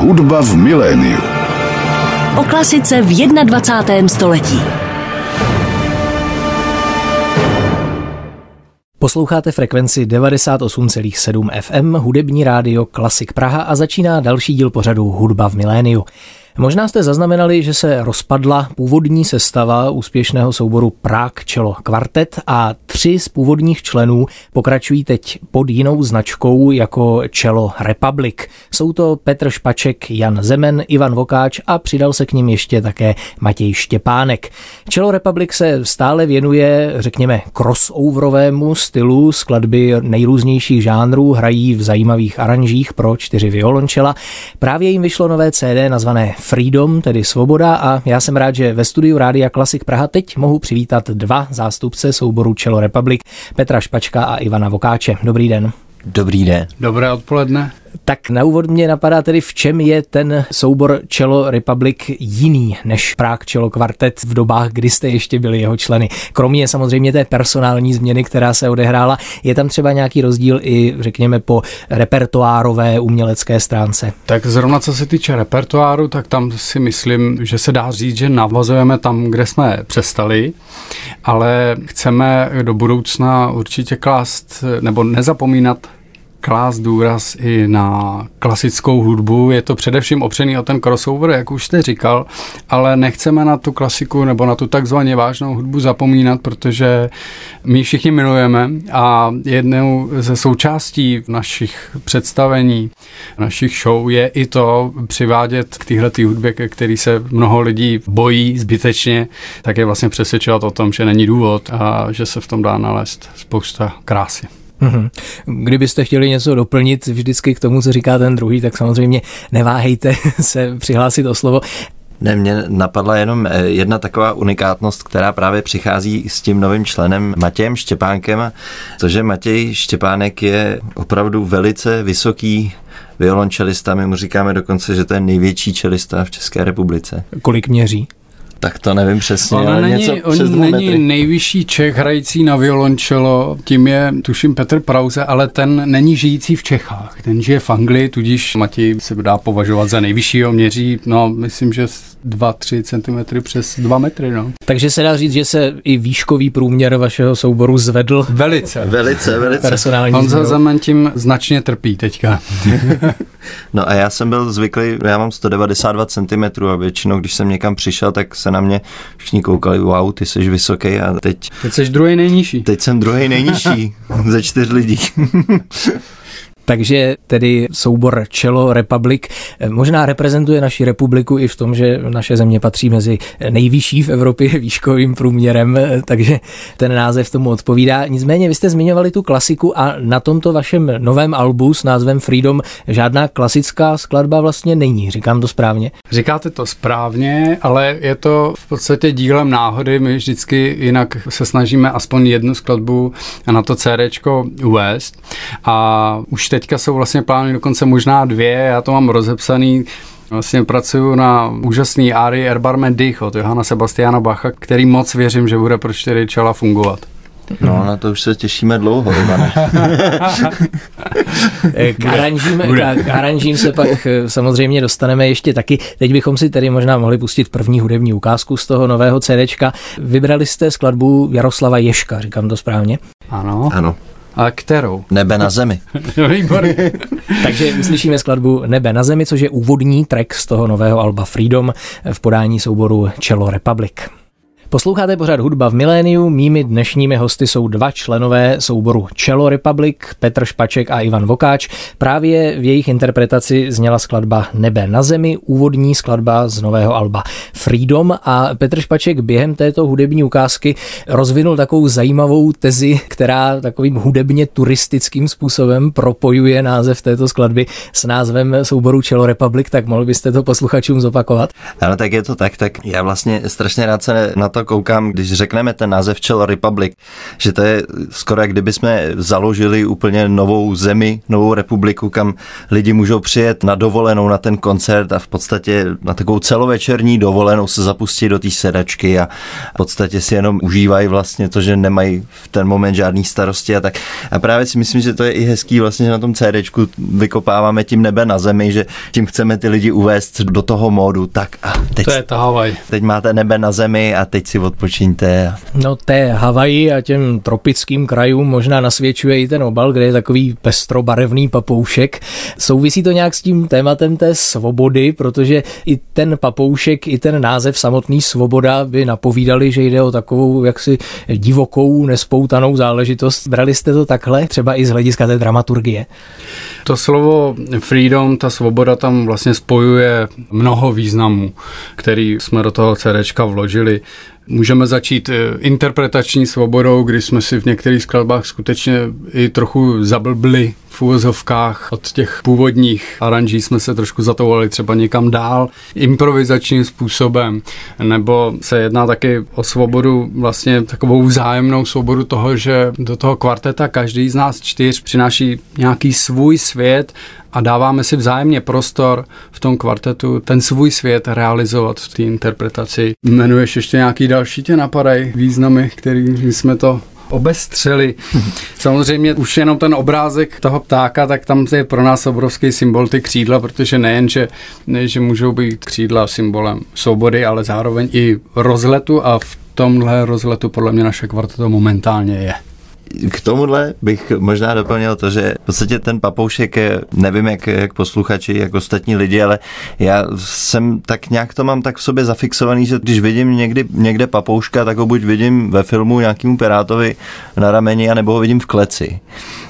Hudba v miléniu. O klasice v 21. století. Posloucháte frekvenci 98,7 FM, hudební rádio Klasik Praha a začíná další díl pořadu Hudba v miléniu. Možná jste zaznamenali, že se rozpadla původní sestava úspěšného souboru Prague Čelo Kvartet a tři z původních členů pokračují teď pod jinou značkou jako Čelo Republic. Jsou to Petr Špaček, Jan Zemen, Ivan Vokáč a přidal se k ním ještě také Matěj Štěpánek. Čelo Republic se stále věnuje, řekněme, crossoverovému stylu skladby nejrůznějších žánrů, hrají v zajímavých aranžích pro čtyři violončela. Právě jim vyšlo nové CD nazvané Freedom, tedy svoboda a já jsem rád, že ve studiu Rádia Klasik Praha teď mohu přivítat dva zástupce souboru Čelo Republic, Petra Špačka a Ivana Vokáče. Dobrý den. Dobrý den. Dobré odpoledne. Tak na úvod mě napadá tedy, v čem je ten soubor Čelo Republic jiný než Prague Čelo Kvartet v dobách, kdy jste ještě byli jeho členy. Kromě samozřejmě té personální změny, která se odehrála, je tam třeba nějaký rozdíl i, řekněme, po repertoárové umělecké stránce. Tak zrovna co se týče repertoáru, tak tam si myslím, že se dá říct, že navazujeme tam, kde jsme přestali, ale chceme do budoucna určitě klást nebo nezapomínat klást důraz i na klasickou hudbu. Je to především opřený o ten crossover, jak už jste říkal, ale nechceme na tu klasiku nebo na tu takzvaně vážnou hudbu zapomínat, protože my všichni milujeme a jednou ze součástí našich představení, našich show je i to přivádět k téhle hudbě, ke který se mnoho lidí bojí zbytečně, tak je vlastně přesvědčovat o tom, že není důvod a že se v tom dá nalézt spousta krásy. Mm-hmm. Kdybyste chtěli něco doplnit vždycky k tomu, co říká ten druhý, tak samozřejmě neváhejte se přihlásit o slovo. Ne, mě napadla jenom eh, jedna taková unikátnost, která právě přichází s tím novým členem Matějem Štěpánkem, že Matěj Štěpánek je opravdu velice vysoký violončelista. My mu říkáme dokonce, že to je největší čelista v České republice. Kolik měří? Tak to nevím přesně, on ale není, něco on přes není metry. nejvyšší Čech hrající na violončelo, tím je tuším Petr Prause, ale ten není žijící v Čechách, ten žije v Anglii, tudíž Matěj se dá považovat za nejvyššího, měří, no myslím, že 2-3 cm přes 2 metry, no. Takže se dá říct, že se i výškový průměr vašeho souboru zvedl. Velice. Velice, velice. Personální On za změnou. Zeman tím značně trpí teďka. No a já jsem byl zvyklý, já mám 192 cm a většinou, když jsem někam přišel, tak se na mě všichni koukali, wow, ty jsi vysoký a teď, Teď jsi druhý nejnižší. teď jsem druhý nejnižší ze čtyř lidí. Takže tedy soubor Čelo Republic eh, možná reprezentuje naši republiku i v tom, že naše země patří mezi nejvyšší v Evropě výškovým průměrem, eh, takže ten název tomu odpovídá. Nicméně vy jste zmiňovali tu klasiku a na tomto vašem novém albu s názvem Freedom žádná klasická skladba vlastně není, říkám to správně. Říkáte to správně, ale je to v podstatě dílem náhody. My vždycky jinak se snažíme aspoň jednu skladbu na to CDčko uvést. A už teďka jsou vlastně plány dokonce možná dvě. Já to mám rozepsaný Vlastně pracuju na úžasný árii Erbarme Dich od Johana Sebastiana Bacha, který moc věřím, že bude pro čtyři čela fungovat. No, na to už se těšíme dlouho, Ivane. Eh, K aranžím, k, k aranžím se pak eh, samozřejmě dostaneme ještě taky. Teď bychom si tedy možná mohli pustit první hudební ukázku z toho nového CDčka. Vybrali jste skladbu Jaroslava Ješka, říkám to správně. Ano. Ano, A kterou? nebe na zemi. Výborně. Takže uslyšíme skladbu Nebe na zemi, což je úvodní track z toho nového alba Freedom v podání souboru Cello Republic. Posloucháte pořád hudba v miléniu. Mými dnešními hosty jsou dva členové souboru Cello Republic, Petr Špaček a Ivan Vokáč. Právě v jejich interpretaci zněla skladba Nebe na zemi, úvodní skladba z nového alba Freedom a Petr Špaček během této hudební ukázky rozvinul takovou zajímavou tezi, která takovým hudebně turistickým způsobem propojuje název této skladby s názvem souboru Cello Republic, tak mohl byste to posluchačům zopakovat? Ale tak je to tak, tak já vlastně strašně rád se na to to koukám, když řekneme ten název Čelo Republic, že to je skoro jak kdyby jsme založili úplně novou zemi, novou republiku, kam lidi můžou přijet na dovolenou na ten koncert a v podstatě na takovou celovečerní dovolenou se zapustit do té sedačky a v podstatě si jenom užívají vlastně to, že nemají v ten moment žádný starosti a tak. A právě si myslím, že to je i hezký vlastně, že na tom CDčku vykopáváme tím nebe na zemi, že tím chceme ty lidi uvést do toho módu. Tak a teď, to je ta Havaj. teď máte nebe na zemi a teď si odpočiňte. No té Havaji a těm tropickým krajům možná nasvědčuje i ten obal, kde je takový pestrobarevný papoušek. Souvisí to nějak s tím tématem té svobody, protože i ten papoušek, i ten název samotný svoboda by napovídali, že jde o takovou jaksi divokou, nespoutanou záležitost. Brali jste to takhle, třeba i z hlediska té dramaturgie? To slovo freedom, ta svoboda tam vlastně spojuje mnoho významů, který jsme do toho CDčka vložili. Můžeme začít eh, interpretační svobodou, kdy jsme si v některých skladbách skutečně i trochu zablbli v úvozovkách od těch původních aranží jsme se trošku zatouvali třeba někam dál improvizačním způsobem, nebo se jedná taky o svobodu, vlastně takovou vzájemnou svobodu toho, že do toho kvarteta každý z nás čtyř přináší nějaký svůj svět a dáváme si vzájemně prostor v tom kvartetu ten svůj svět realizovat v té interpretaci. Jmenuješ ještě nějaký další tě napadají významy, který jsme to obestřeli. Samozřejmě už jenom ten obrázek toho ptáka, tak tam je pro nás obrovský symbol ty křídla, protože nejen, že, ne, že můžou být křídla symbolem svobody, ale zároveň i rozletu a v tomhle rozletu podle mě naše kvarteto momentálně je. K tomuhle bych možná doplnil to, že v podstatě ten papoušek je, nevím jak, jak posluchači, jak ostatní lidi, ale já jsem tak nějak to mám tak v sobě zafixovaný, že když vidím někdy, někde papouška, tak ho buď vidím ve filmu nějakému pirátovi na rameni, anebo ho vidím v kleci.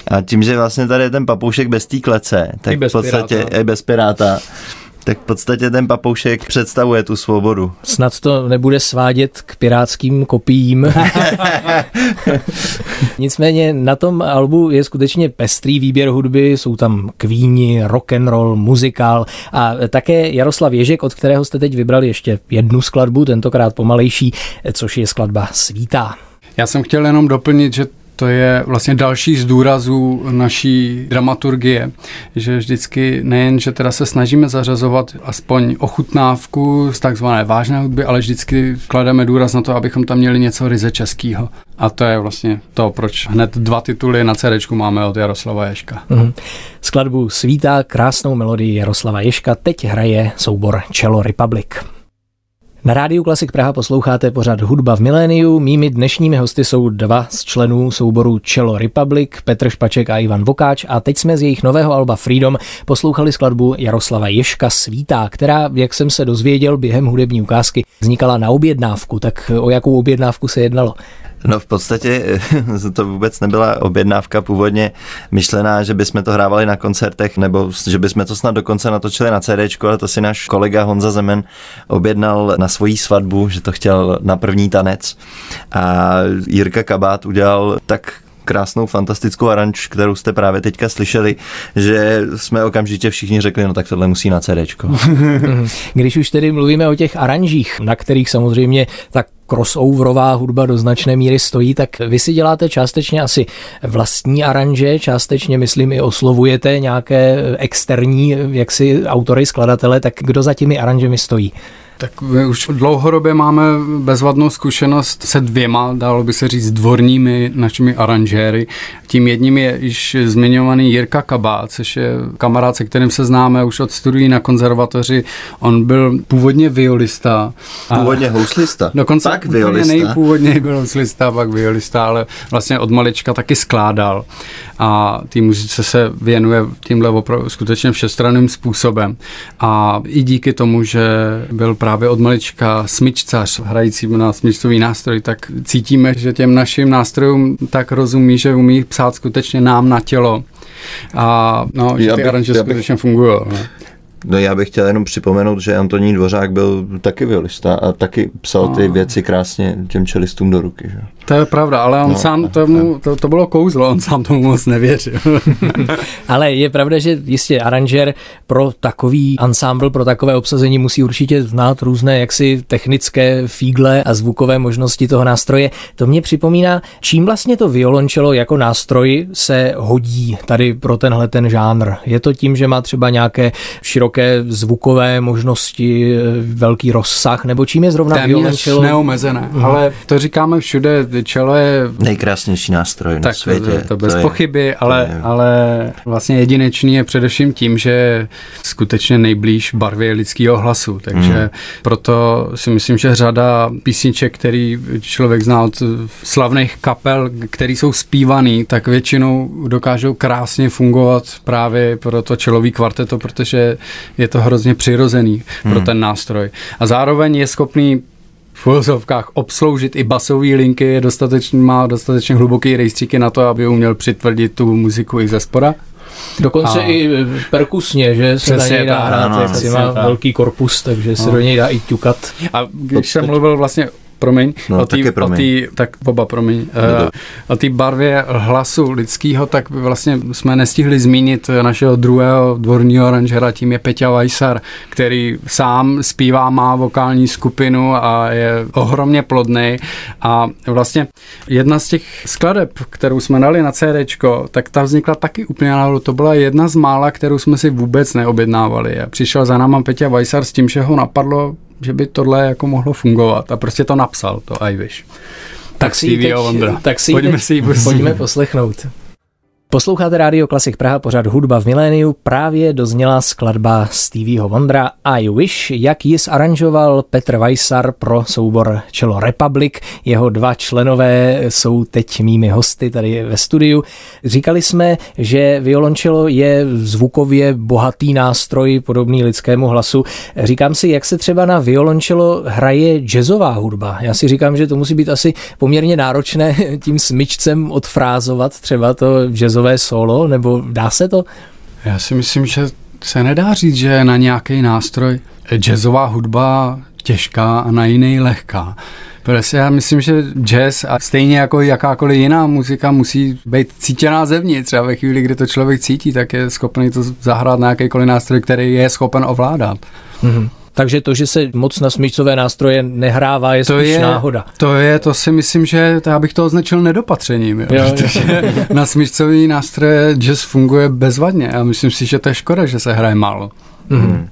A tím, že vlastně tady je ten papoušek bez té klece, tak v podstatě piráta. je bez piráta tak v podstatě ten papoušek představuje tu svobodu. Snad to nebude svádět k pirátským kopiím. Nicméně na tom albu je skutečně pestrý výběr hudby, jsou tam kvíni, rock and roll, muzikál a také Jaroslav Ježek, od kterého jste teď vybrali ještě jednu skladbu, tentokrát pomalejší, což je skladba Svítá. Já jsem chtěl jenom doplnit, že to je vlastně další z důrazů naší dramaturgie, že vždycky nejen, že teda se snažíme zařazovat aspoň ochutnávku z takzvané vážné hudby, ale vždycky klademe důraz na to, abychom tam měli něco ryze českého. A to je vlastně to, proč hned dva tituly na CD máme od Jaroslava Ješka. Mm-hmm. Skladbu Svítá krásnou melodii Jaroslava Ješka teď hraje soubor Cello Republic. Na rádiu Klasik Praha posloucháte pořad Hudba v miléniu. Mými dnešními hosty jsou dva z členů souboru Cello Republic, Petr Špaček a Ivan Vokáč a teď jsme z jejich nového alba Freedom poslouchali skladbu Jaroslava Ješka Svítá, která, jak jsem se dozvěděl během hudební ukázky, vznikala na objednávku. Tak o jakou objednávku se jednalo? No v podstatě to vůbec nebyla objednávka původně myšlená, že bychom to hrávali na koncertech, nebo že bychom to snad dokonce natočili na CD, ale to si náš kolega Honza Zemen objednal na svoji svatbu, že to chtěl na první tanec. A Jirka Kabát udělal tak krásnou, fantastickou aranž, kterou jste právě teďka slyšeli, že jsme okamžitě všichni řekli, no tak tohle musí na CD. Když už tedy mluvíme o těch aranžích, na kterých samozřejmě tak crossoverová hudba do značné míry stojí, tak vy si děláte částečně asi vlastní aranže, částečně myslím i oslovujete nějaké externí jaksi autory, skladatele, tak kdo za těmi aranžemi stojí? Tak my už dlouhodobě máme bezvadnou zkušenost se dvěma, dalo by se říct, dvorními našimi aranžéry. Tím jedním je již zmiňovaný Jirka Kabá, což je kamarád, se kterým se známe už od studií na konzervatoři. On byl původně violista. Původně houslista. Dokonce pak violista. Nejpůvodně byl houslista, pak violista, ale vlastně od malička taky skládal. A té muzice se věnuje tímhle opravdu skutečně všestranným způsobem. A i díky tomu, že byl právě od malička smyčcař, hrající na smyčcový nástroj, tak cítíme, že těm našim nástrojům tak rozumí, že umí psát skutečně nám na tělo. A no, že ty aranže skutečně fungují. No. No já bych chtěl jenom připomenout, že Antonín Dvořák byl taky violista a taky psal ty no. věci krásně těm čelistům do ruky. Že? To je pravda, ale on no, sám tomu, to, to bylo kouzlo, on sám tomu moc nevěřil. ale je pravda, že jistě aranžer pro takový ansámbl, pro takové obsazení musí určitě znát různé jaksi technické fígle a zvukové možnosti toho nástroje. To mě připomíná, čím vlastně to violončelo jako nástroj se hodí tady pro tenhle ten žánr. Je to tím, že má třeba nějaké široké zvukové možnosti, velký rozsah, nebo čím je zrovna Téměř violončelo? neomezené, mm. ale to říkáme všude, čelo je... Nejkrásnější nástroj tak, na světě. To, to bez to pochyby, je, ale, je... ale vlastně jedinečný je především tím, že skutečně nejblíž barvě lidského hlasu, takže mm. proto si myslím, že řada písniček, který člověk zná od slavných kapel, který jsou zpívaný, tak většinou dokážou krásně fungovat právě pro to čelový kvarteto, protože je to hrozně přirozený hmm. pro ten nástroj. A zároveň je schopný v uvozovkách obsloužit i basové linky, je dostatečně, má dostatečně hluboký rejstříky na to, aby uměl přitvrdit tu muziku i ze spora. Dokonce a... i perkusně, že se na něj dá hrát, jak si má velký korpus, takže se no. do něj dá i ťukat. A když jsem mluvil vlastně promiň, no, o té, tak oba promiň, no, uh, o té barvě hlasu lidského, tak vlastně jsme nestihli zmínit našeho druhého dvorního aranžera, tím je Peťa Vajsar, který sám zpívá, má vokální skupinu a je ohromně plodný. A vlastně jedna z těch skladeb, kterou jsme dali na CD, tak ta vznikla taky úplně náhodou. To byla jedna z mála, kterou jsme si vůbec neobjednávali. A přišel za náma Peťa Vajsar s tím, že ho napadlo že by tohle jako mohlo fungovat a prostě to napsal, to I wish. Tak, tak si teď, tak si pojďme, teď, si pojďme poslechnout. Posloucháte Rádio Klasik Praha, pořád hudba v miléniu, právě dozněla skladba Stevieho Vondra I Wish, jak ji zaranžoval Petr Weissar pro soubor Čelo Republic. Jeho dva členové jsou teď mými hosty tady ve studiu. Říkali jsme, že violončelo je zvukově bohatý nástroj, podobný lidskému hlasu. Říkám si, jak se třeba na violončelo hraje jazzová hudba. Já si říkám, že to musí být asi poměrně náročné tím smyčcem odfrázovat třeba to jazzové jazzové solo, nebo dá se to? Já si myslím, že se nedá říct, že na nějaký nástroj jazzová hudba těžká a na jiný lehká. Prostě já myslím, že jazz a stejně jako jakákoliv jiná muzika musí být cítěná zevnitř a ve chvíli, kdy to člověk cítí, tak je schopný to zahrát na jakýkoliv nástroj, který je schopen ovládat. Mm-hmm. Takže to, že se moc na smyčcové nástroje nehrává, je to spíš je, náhoda. To je, to si myslím, že to já bych to označil nedopatřením, jo, jo, protože jo. na smyčcové nástroje jazz funguje bezvadně a myslím si, že to je škoda, že se hraje málo. Mm-hmm.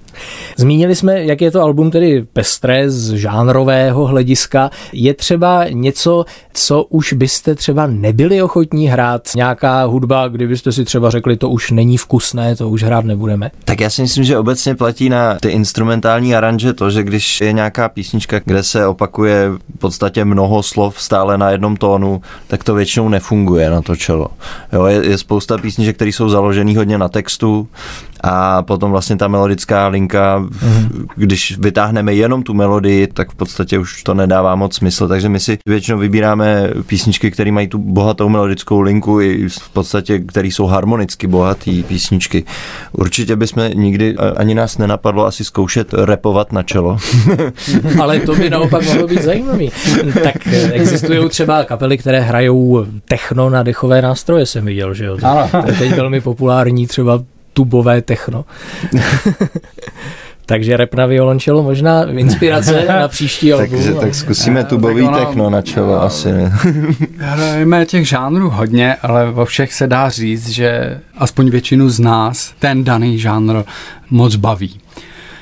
Zmínili jsme, jak je to album tedy pestré z žánrového hlediska. Je třeba něco, co už byste třeba nebyli ochotní hrát? Nějaká hudba, kdybyste si třeba řekli, to už není vkusné, to už hrát nebudeme? Tak já si myslím, že obecně platí na ty instrumentální aranže to, že když je nějaká písnička, kde se opakuje v podstatě mnoho slov stále na jednom tónu, tak to většinou nefunguje na to čelo. Jo, je, je spousta písniček, které jsou založené hodně na textu, a potom vlastně ta melodická linka, mm-hmm. když vytáhneme jenom tu melodii, tak v podstatě už to nedává moc smysl, takže my si většinou vybíráme písničky, které mají tu bohatou melodickou linku i v podstatě, které jsou harmonicky bohatý písničky. Určitě bychom nikdy, ani nás nenapadlo asi zkoušet repovat na čelo. Ale to by naopak mohlo být zajímavý. Tak existují třeba kapely, které hrajou techno na dechové nástroje, jsem viděl, že jo? To je teď velmi populární třeba tubové techno. Takže rep na violončelo možná inspirace na příští album. tak, tak zkusíme tubový ono, techno na čelo no, asi. Hrajeme těch žánrů hodně, ale vo všech se dá říct, že aspoň většinu z nás ten daný žánr moc baví.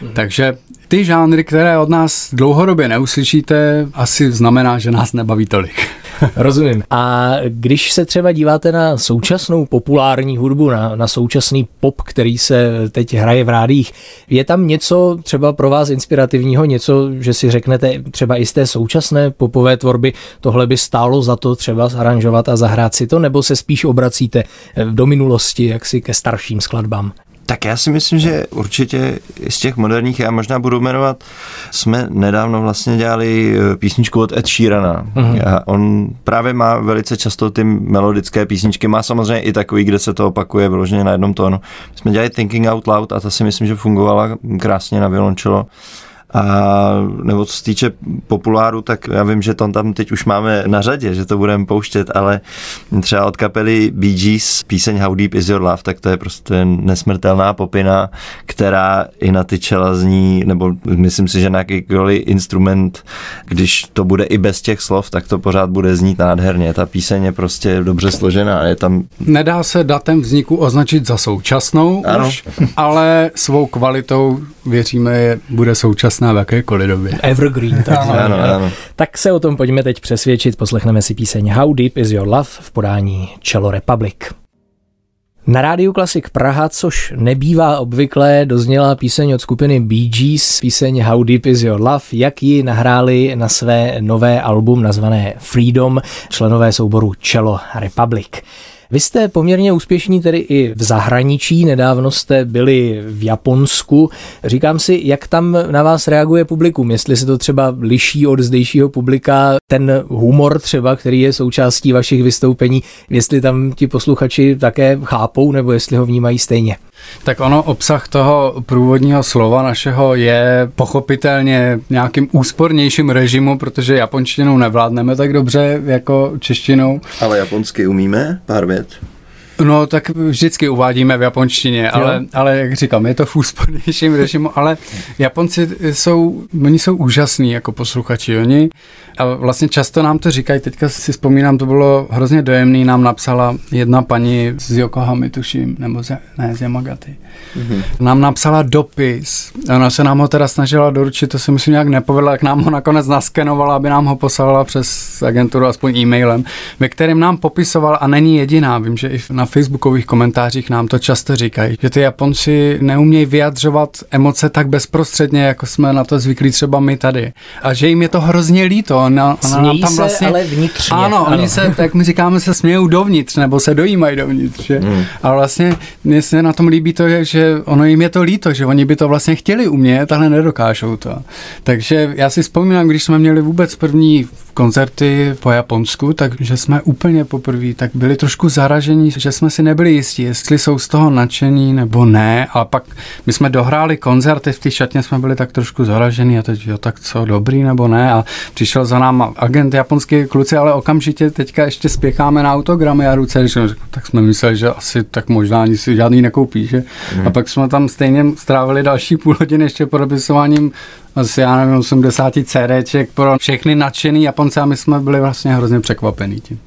Hmm. Takže ty žánry, které od nás dlouhodobě neuslyšíte, asi znamená, že nás nebaví tolik. Rozumím. A když se třeba díváte na současnou populární hudbu, na, na současný pop, který se teď hraje v rádích, je tam něco třeba pro vás inspirativního, něco, že si řeknete třeba i z té současné popové tvorby, tohle by stálo za to třeba zaranžovat a zahrát si to, nebo se spíš obracíte do minulosti, jaksi ke starším skladbám? Tak já si myslím, že určitě z těch moderních, já možná budu jmenovat, jsme nedávno vlastně dělali eh, písničku od Ed Sheerana. Mm-hmm. A on právě má velice často ty melodické písničky, má samozřejmě i takový, kde se to opakuje vyloženě na jednom tónu. My jsme dělali Thinking Out Loud a ta si myslím, že fungovala krásně na violončelo. A nebo co se týče populáru, tak já vím, že to tam teď už máme na řadě, že to budeme pouštět, ale třeba od kapely Bee Gees píseň How Deep Is Your Love, tak to je prostě nesmrtelná popina, která i na ty čela zní, nebo myslím si, že na jakýkoliv instrument, když to bude i bez těch slov, tak to pořád bude znít nádherně. Ta píseň je prostě dobře složená. Je tam... Nedá se datem vzniku označit za současnou ano. už, ale svou kvalitou věříme, bude současná krásná v jakékoliv době. Evergreen. Tak, ano, ano. tak se o tom pojďme teď přesvědčit. Poslechneme si píseň How Deep Is Your Love v podání Cello Republic. Na rádiu Klasik Praha, což nebývá obvyklé, dozněla píseň od skupiny Bee Gees, píseň How Deep Is Your Love, jak ji nahráli na své nové album nazvané Freedom členové souboru Cello Republic. Vy jste poměrně úspěšní tedy i v zahraničí, nedávno jste byli v Japonsku. Říkám si, jak tam na vás reaguje publikum, jestli se to třeba liší od zdejšího publika, ten humor třeba, který je součástí vašich vystoupení, jestli tam ti posluchači také chápou, nebo jestli ho vnímají stejně. Tak ono, obsah toho průvodního slova našeho je pochopitelně nějakým úspornějším režimu, protože japonštinou nevládneme tak dobře jako češtinou. Ale japonsky umíme pár vět. No, tak vždycky uvádíme v japonštině, ale, ale jak říkám, je to v úspornějším režimu, ale Japonci jsou, oni jsou úžasní jako posluchači, oni a vlastně často nám to říkají, teďka si vzpomínám, to bylo hrozně dojemný, nám napsala jedna paní z Yokohamy, tuším, nebo z, ne, z Yamagaty. Mm-hmm. Nám napsala dopis, ona se nám ho teda snažila doručit, to se myslím nějak nepovedlo, jak nám ho nakonec naskenovala, aby nám ho poslala přes agenturu aspoň e-mailem, ve kterém nám popisoval, a není jediná, vím, že i na facebookových komentářích nám to často říkají, že ty Japonci neumějí vyjadřovat emoce tak bezprostředně, jako jsme na to zvyklí třeba my tady. A že jim je to hrozně líto, ona, ona nám tam vlastně... Se, ale vnitřně. Ano, ano, oni se, tak my říkáme, se smějou dovnitř, nebo se dojímají dovnitř. Že? Hmm. A vlastně mně se na tom líbí to, že ono jim je to líto, že oni by to vlastně chtěli umět, ale nedokážou to. Takže já si vzpomínám, když jsme měli vůbec první koncerty po Japonsku, takže jsme úplně poprvé tak byli trošku zaražení, že jsme si nebyli jistí, jestli jsou z toho nadšení nebo ne, ale pak my jsme dohráli koncerty, v té šatně jsme byli tak trošku zaražení a teď jo, tak co, dobrý nebo ne a přišel za náma agent japonský kluci, ale okamžitě teďka ještě spěcháme na autogramy a ruce, když, tak jsme mysleli, že asi tak možná ani si žádný nekoupí, že? Hmm. A pak jsme tam stejně strávili další půl hodiny ještě podepisováním asi, já nevím, 80 CDček pro všechny nadšený Japonce a my jsme byli vlastně hrozně překvapení tím.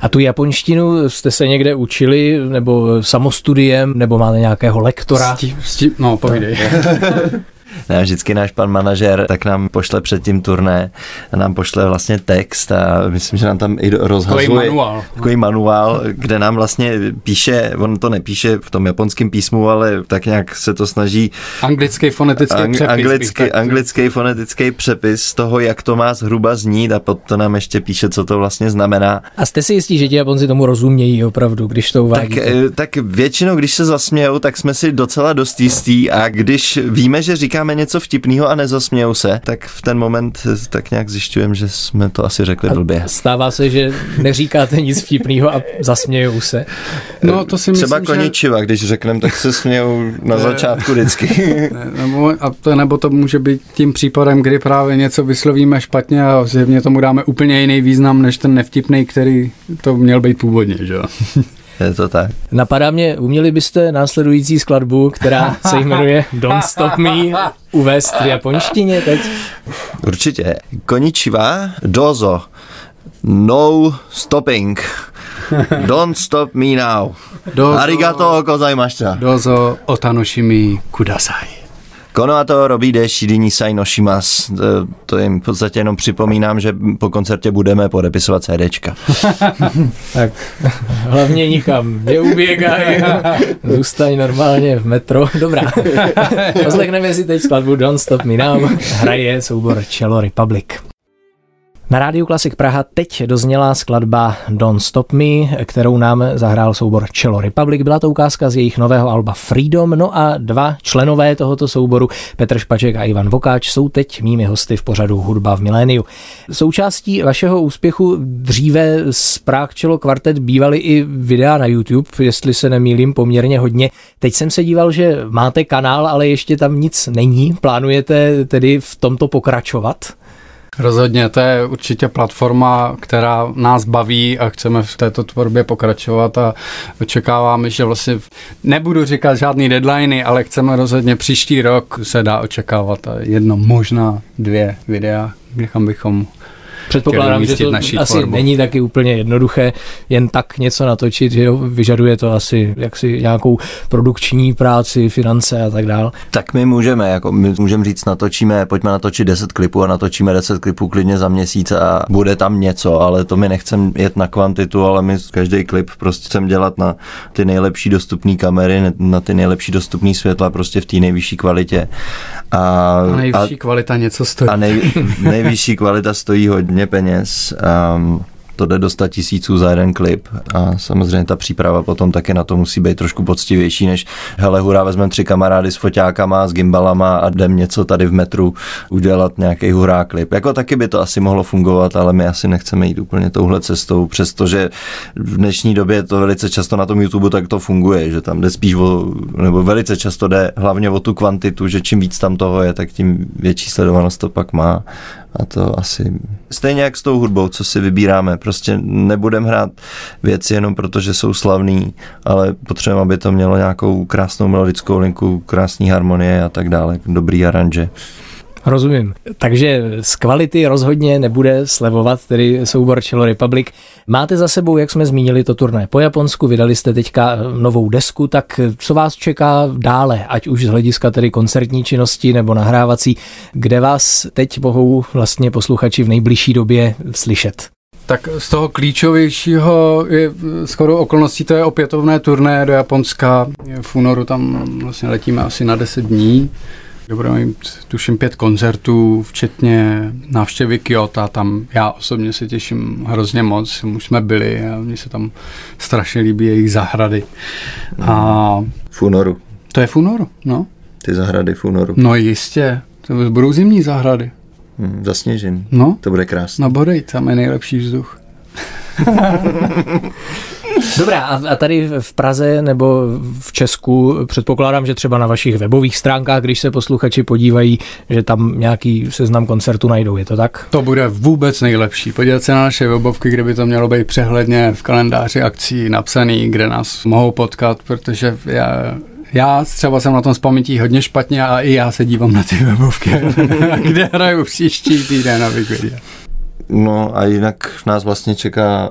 A tu japonštinu jste se někde učili, nebo samostudiem, nebo máte nějakého lektora? Stí, stí, no, povídej. Ne, vždycky náš pan manažer tak nám pošle před tím turné, nám pošle vlastně text a myslím, že nám tam i rozhazuje. Takový manuál. Takový manuál, kde nám vlastně píše, on to nepíše v tom japonském písmu, ale tak nějak se to snaží. Anglický fonetický ang, přepis. Anglický, anglický fonetický přepis toho, jak to má zhruba znít a potom to nám ještě píše, co to vlastně znamená. A jste si jistí, že ti Japonci tomu rozumějí opravdu, když to uvádíte? Tak, eh, tak většinou, když se zasmějou, tak jsme si docela dost jistí a když víme, že říkáme něco vtipného a nezasmějou se, tak v ten moment tak nějak zjišťujem, že jsme to asi řekli blbě. Stává se, že neříkáte nic vtipného a zasmějou se? No, to si Třeba myslím, koničiva, že... když řekneme, tak se smějou na začátku vždycky. nebo, a to, nebo to může být tím případem, kdy právě něco vyslovíme špatně a zjevně tomu dáme úplně jiný význam, než ten nevtipný, který to měl být původně, že Je to tak. Napadá mě, uměli byste následující skladbu, která se jmenuje Don't Stop Me, uvést v japonštině teď? Určitě. Konichiwa, dozo, no stopping. Don't stop me now. Dozo, Arigato gozaimashita. Dozo otanoshimi kudasai. Konoato robíde shirini sai no shimas. To, to jim v podstatě jenom připomínám, že po koncertě budeme podepisovat CDčka. tak hlavně nikam neuběgaj, zůstaň normálně v metro. Dobrá. Poslechneme si teď skladbu Don't Stop Me Now. Hraje soubor Cello Republic. Na rádiu Klasik Praha teď dozněla skladba Don't Stop Me, kterou nám zahrál soubor Cello Republic. Byla to ukázka z jejich nového alba Freedom. No a dva členové tohoto souboru, Petr Špaček a Ivan Vokáč, jsou teď mými hosty v pořadu Hudba v miléniu. Součástí vašeho úspěchu dříve z Prague Cello Quartet bývaly i videa na YouTube, jestli se nemýlím poměrně hodně. Teď jsem se díval, že máte kanál, ale ještě tam nic není. Plánujete tedy v tomto pokračovat? Rozhodně, to je určitě platforma, která nás baví a chceme v této tvorbě pokračovat a očekáváme, že vlastně nebudu říkat žádný deadliny, ale chceme rozhodně příští rok se dá očekávat jedno, možná dvě videa, kam bychom Předpokládám, že to naší asi tvorbu. není taky úplně jednoduché jen tak něco natočit, že jo, vyžaduje to asi jaksi nějakou produkční práci, finance a tak dál. Tak my můžeme, jako my můžeme říct, natočíme, pojďme natočit 10 klipů a natočíme 10 klipů klidně za měsíc a bude tam něco, ale to my nechcem jet na kvantitu, ale my každý klip prostě chcem dělat na ty nejlepší dostupné kamery, na ty nejlepší dostupné světla, prostě v té nejvyšší kvalitě. A, a nejvyšší a, kvalita něco stojí. A nej, nejvyšší kvalita stojí hodně peněz. Um, to jde do 100 tisíců za jeden klip a samozřejmě ta příprava potom taky na to musí být trošku poctivější, než hele hurá, vezmeme tři kamarády s foťákama, s gimbalama a jdem něco tady v metru udělat nějaký hurá klip. Jako taky by to asi mohlo fungovat, ale my asi nechceme jít úplně touhle cestou, přestože v dnešní době to velice často na tom YouTube tak to funguje, že tam jde spíš o, nebo velice často jde hlavně o tu kvantitu, že čím víc tam toho je, tak tím větší sledovanost to pak má a to asi stejně jak s tou hudbou, co si vybíráme. Prostě nebudeme hrát věci jenom proto, že jsou slavný, ale potřebujeme, aby to mělo nějakou krásnou melodickou linku, krásný harmonie a tak dále, dobrý aranže. Rozumím. Takže z kvality rozhodně nebude slevovat tedy soubor Cello Republic. Máte za sebou, jak jsme zmínili, to turné po Japonsku, vydali jste teďka novou desku, tak co vás čeká dále, ať už z hlediska tedy koncertní činnosti nebo nahrávací, kde vás teď mohou vlastně posluchači v nejbližší době slyšet? Tak z toho klíčovějšího je skoro okolností, to je opětovné turné do Japonska. V únoru tam vlastně letíme asi na 10 dní. Budeme mít, tuším, pět koncertů, včetně návštěvy Kyoto. Tam já osobně se těším hrozně moc. Už jsme byli a mně se tam strašně líbí jejich zahrady. A v únoru. To je v únoru, no. Ty zahrady v únoru. No jistě. To budou zimní zahrady. Hmm, zasněžený. No. To bude krásné. No bodej, tam je nejlepší vzduch. Dobrá, a tady v Praze nebo v Česku předpokládám, že třeba na vašich webových stránkách, když se posluchači podívají, že tam nějaký seznam koncertu najdou, je to tak? To bude vůbec nejlepší. Podívat se na naše webovky, kde by to mělo být přehledně v kalendáři akcí napsaný, kde nás mohou potkat, protože já já třeba jsem na tom z pamětí hodně špatně a i já se dívám na ty webovky, kde hraju příští týden, abych věděl. No a jinak nás vlastně čeká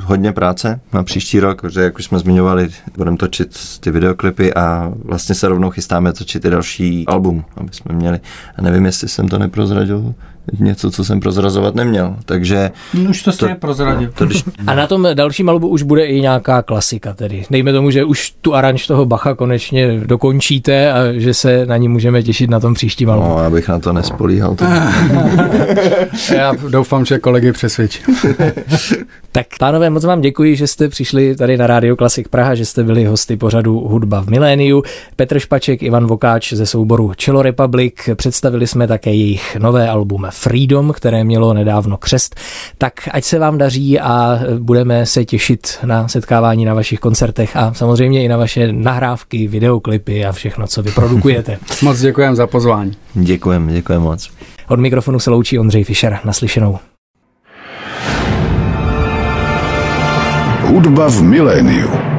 hodně práce na příští rok, protože jak už jsme zmiňovali, budeme točit ty videoklipy a vlastně se rovnou chystáme točit i další album, aby jsme měli. A nevím, jestli jsem to neprozradil, něco, co jsem prozrazovat neměl. Takže... No už to jste prozradil. To, když... A na tom dalším albu už bude i nějaká klasika tedy. Dejme tomu, že už tu aranž toho Bacha konečně dokončíte a že se na ní můžeme těšit na tom příštím albu. No, abych na to nespolíhal. To... Já doufám, že kolegy přesvědčí. tak, pánové, moc vám děkuji, že jste přišli tady na Radio Klasik Praha, že jste byli hosty pořadu Hudba v miléniu. Petr Špaček, Ivan Vokáč ze souboru Cello Republic. Představili jsme také jejich nové album Freedom, které mělo nedávno křest. Tak ať se vám daří a budeme se těšit na setkávání na vašich koncertech a samozřejmě i na vaše nahrávky, videoklipy a všechno, co vy produkujete. moc děkujem za pozvání. Děkujem, děkujem moc. Od mikrofonu se loučí Ondřej Fischer. Naslyšenou. Hudba v miléniu.